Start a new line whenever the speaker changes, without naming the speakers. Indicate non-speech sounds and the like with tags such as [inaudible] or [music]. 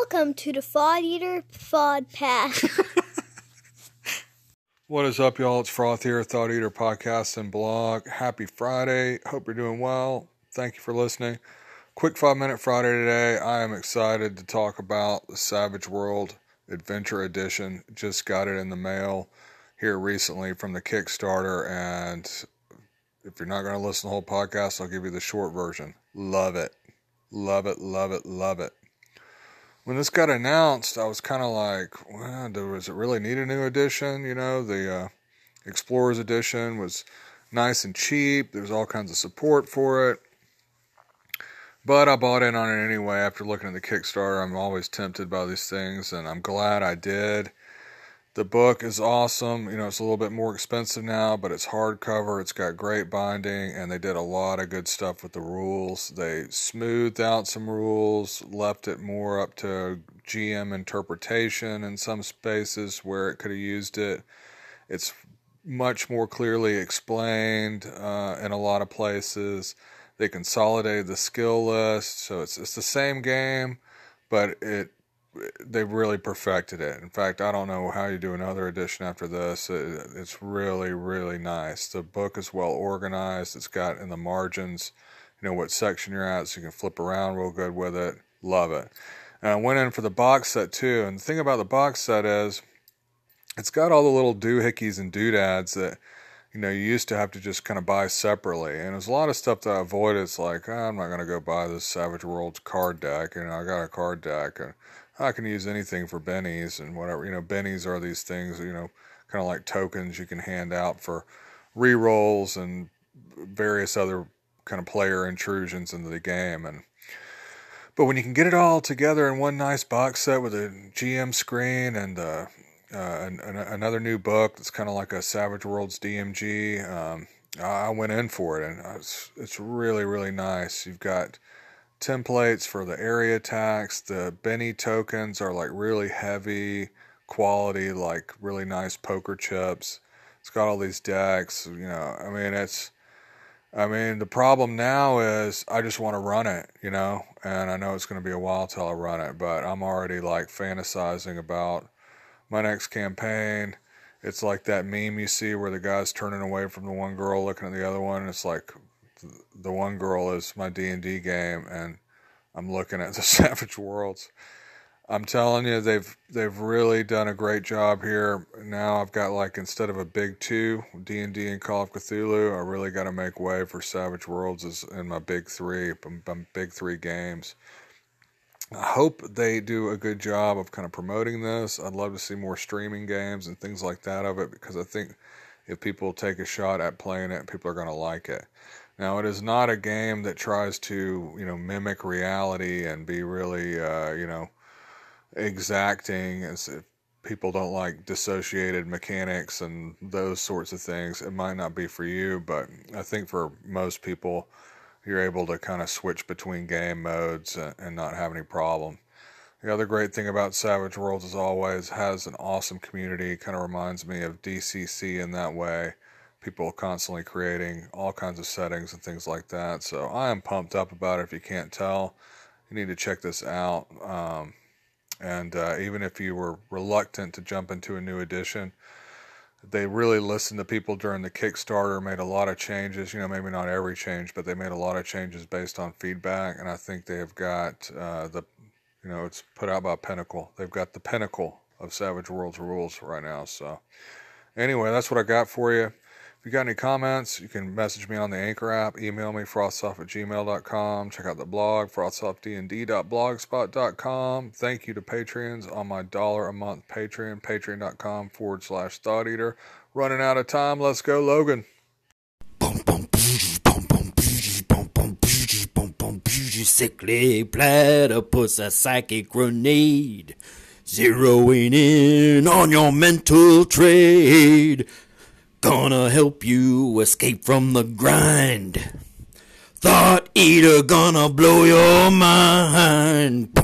Welcome to the Fod Eater Fod Pass. [laughs]
What is up, y'all? It's Froth here, Thought Eater Podcast and Blog. Happy Friday. Hope you're doing well. Thank you for listening. Quick five minute Friday today. I am excited to talk about the Savage World Adventure Edition. Just got it in the mail here recently from the Kickstarter. And if you're not going to listen to the whole podcast, I'll give you the short version. Love it. Love it, love it, love it. When this got announced, I was kind of like, well, does it really need a new edition? You know, the uh, Explorers Edition was nice and cheap. There's all kinds of support for it. But I bought in on it anyway after looking at the Kickstarter. I'm always tempted by these things, and I'm glad I did. The book is awesome. You know, it's a little bit more expensive now, but it's hardcover. It's got great binding, and they did a lot of good stuff with the rules. They smoothed out some rules, left it more up to GM interpretation in some spaces where it could have used it. It's much more clearly explained uh, in a lot of places. They consolidated the skill list, so it's it's the same game, but it they've really perfected it. In fact, I don't know how you do another edition after this. It's really really nice. The book is well organized. It's got in the margins, you know what section you're at, so you can flip around real good with it. Love it. And I went in for the box set too. And the thing about the box set is, it's got all the little doohickeys and doodads that you know, you used to have to just kind of buy separately. And there's a lot of stuff that I avoided. It's like, oh, I'm not going to go buy this Savage Worlds card deck. And I got a card deck and I can use anything for bennies and whatever. You know, bennies are these things, you know, kind of like tokens you can hand out for re rolls and various other kind of player intrusions into the game. And but when you can get it all together in one nice box set with a GM screen and uh, uh, an, an, another new book that's kind of like a Savage Worlds DMG. Um, I went in for it, and it's it's really really nice. You've got templates for the area attacks. The Benny tokens are like really heavy quality, like really nice poker chips. It's got all these decks. You know, I mean, it's. I mean, the problem now is I just want to run it, you know, and I know it's going to be a while till I run it, but I'm already like fantasizing about my next campaign. It's like that meme you see where the guy's turning away from the one girl, looking at the other one. It's like the one girl is my D and D game, and I'm looking at the [laughs] Savage Worlds. I'm telling you, they've they've really done a great job here. Now I've got like instead of a big two D and D and Call of Cthulhu, I really got to make way for Savage Worlds is in my big three, my big three games. I hope they do a good job of kind of promoting this. I'd love to see more streaming games and things like that of it because I think if people take a shot at playing it, people are going to like it. Now, it is not a game that tries to, you know, mimic reality and be really, uh, you know, exacting. As if people don't like dissociated mechanics and those sorts of things, it might not be for you. But I think for most people, you're able to kind of switch between game modes and not have any problem. The other great thing about Savage Worlds, as always, has an awesome community. Kind of reminds me of DCC in that way. People constantly creating all kinds of settings and things like that. So I am pumped up about it. If you can't tell, you need to check this out. Um, and uh, even if you were reluctant to jump into a new edition, they really listened to people during the Kickstarter, made a lot of changes. You know, maybe not every change, but they made a lot of changes based on feedback. And I think they have got uh, the, you know, it's put out by Pinnacle. They've got the pinnacle of Savage Worlds rules right now. So, anyway, that's what I got for you. If you got any comments, you can message me on the Anchor app, email me, frostsoft at gmail.com. Check out the blog, frostsoftdnd.blogspot.com. Thank you to Patreons on my dollar a month Patreon, patreon.com forward slash thought eater. Running out of time. Let's go, Logan.
Sickly platypus, a psychic grenade. Zeroing in on your mental trade. Gonna help you escape from the grind. Thought eater gonna blow your mind.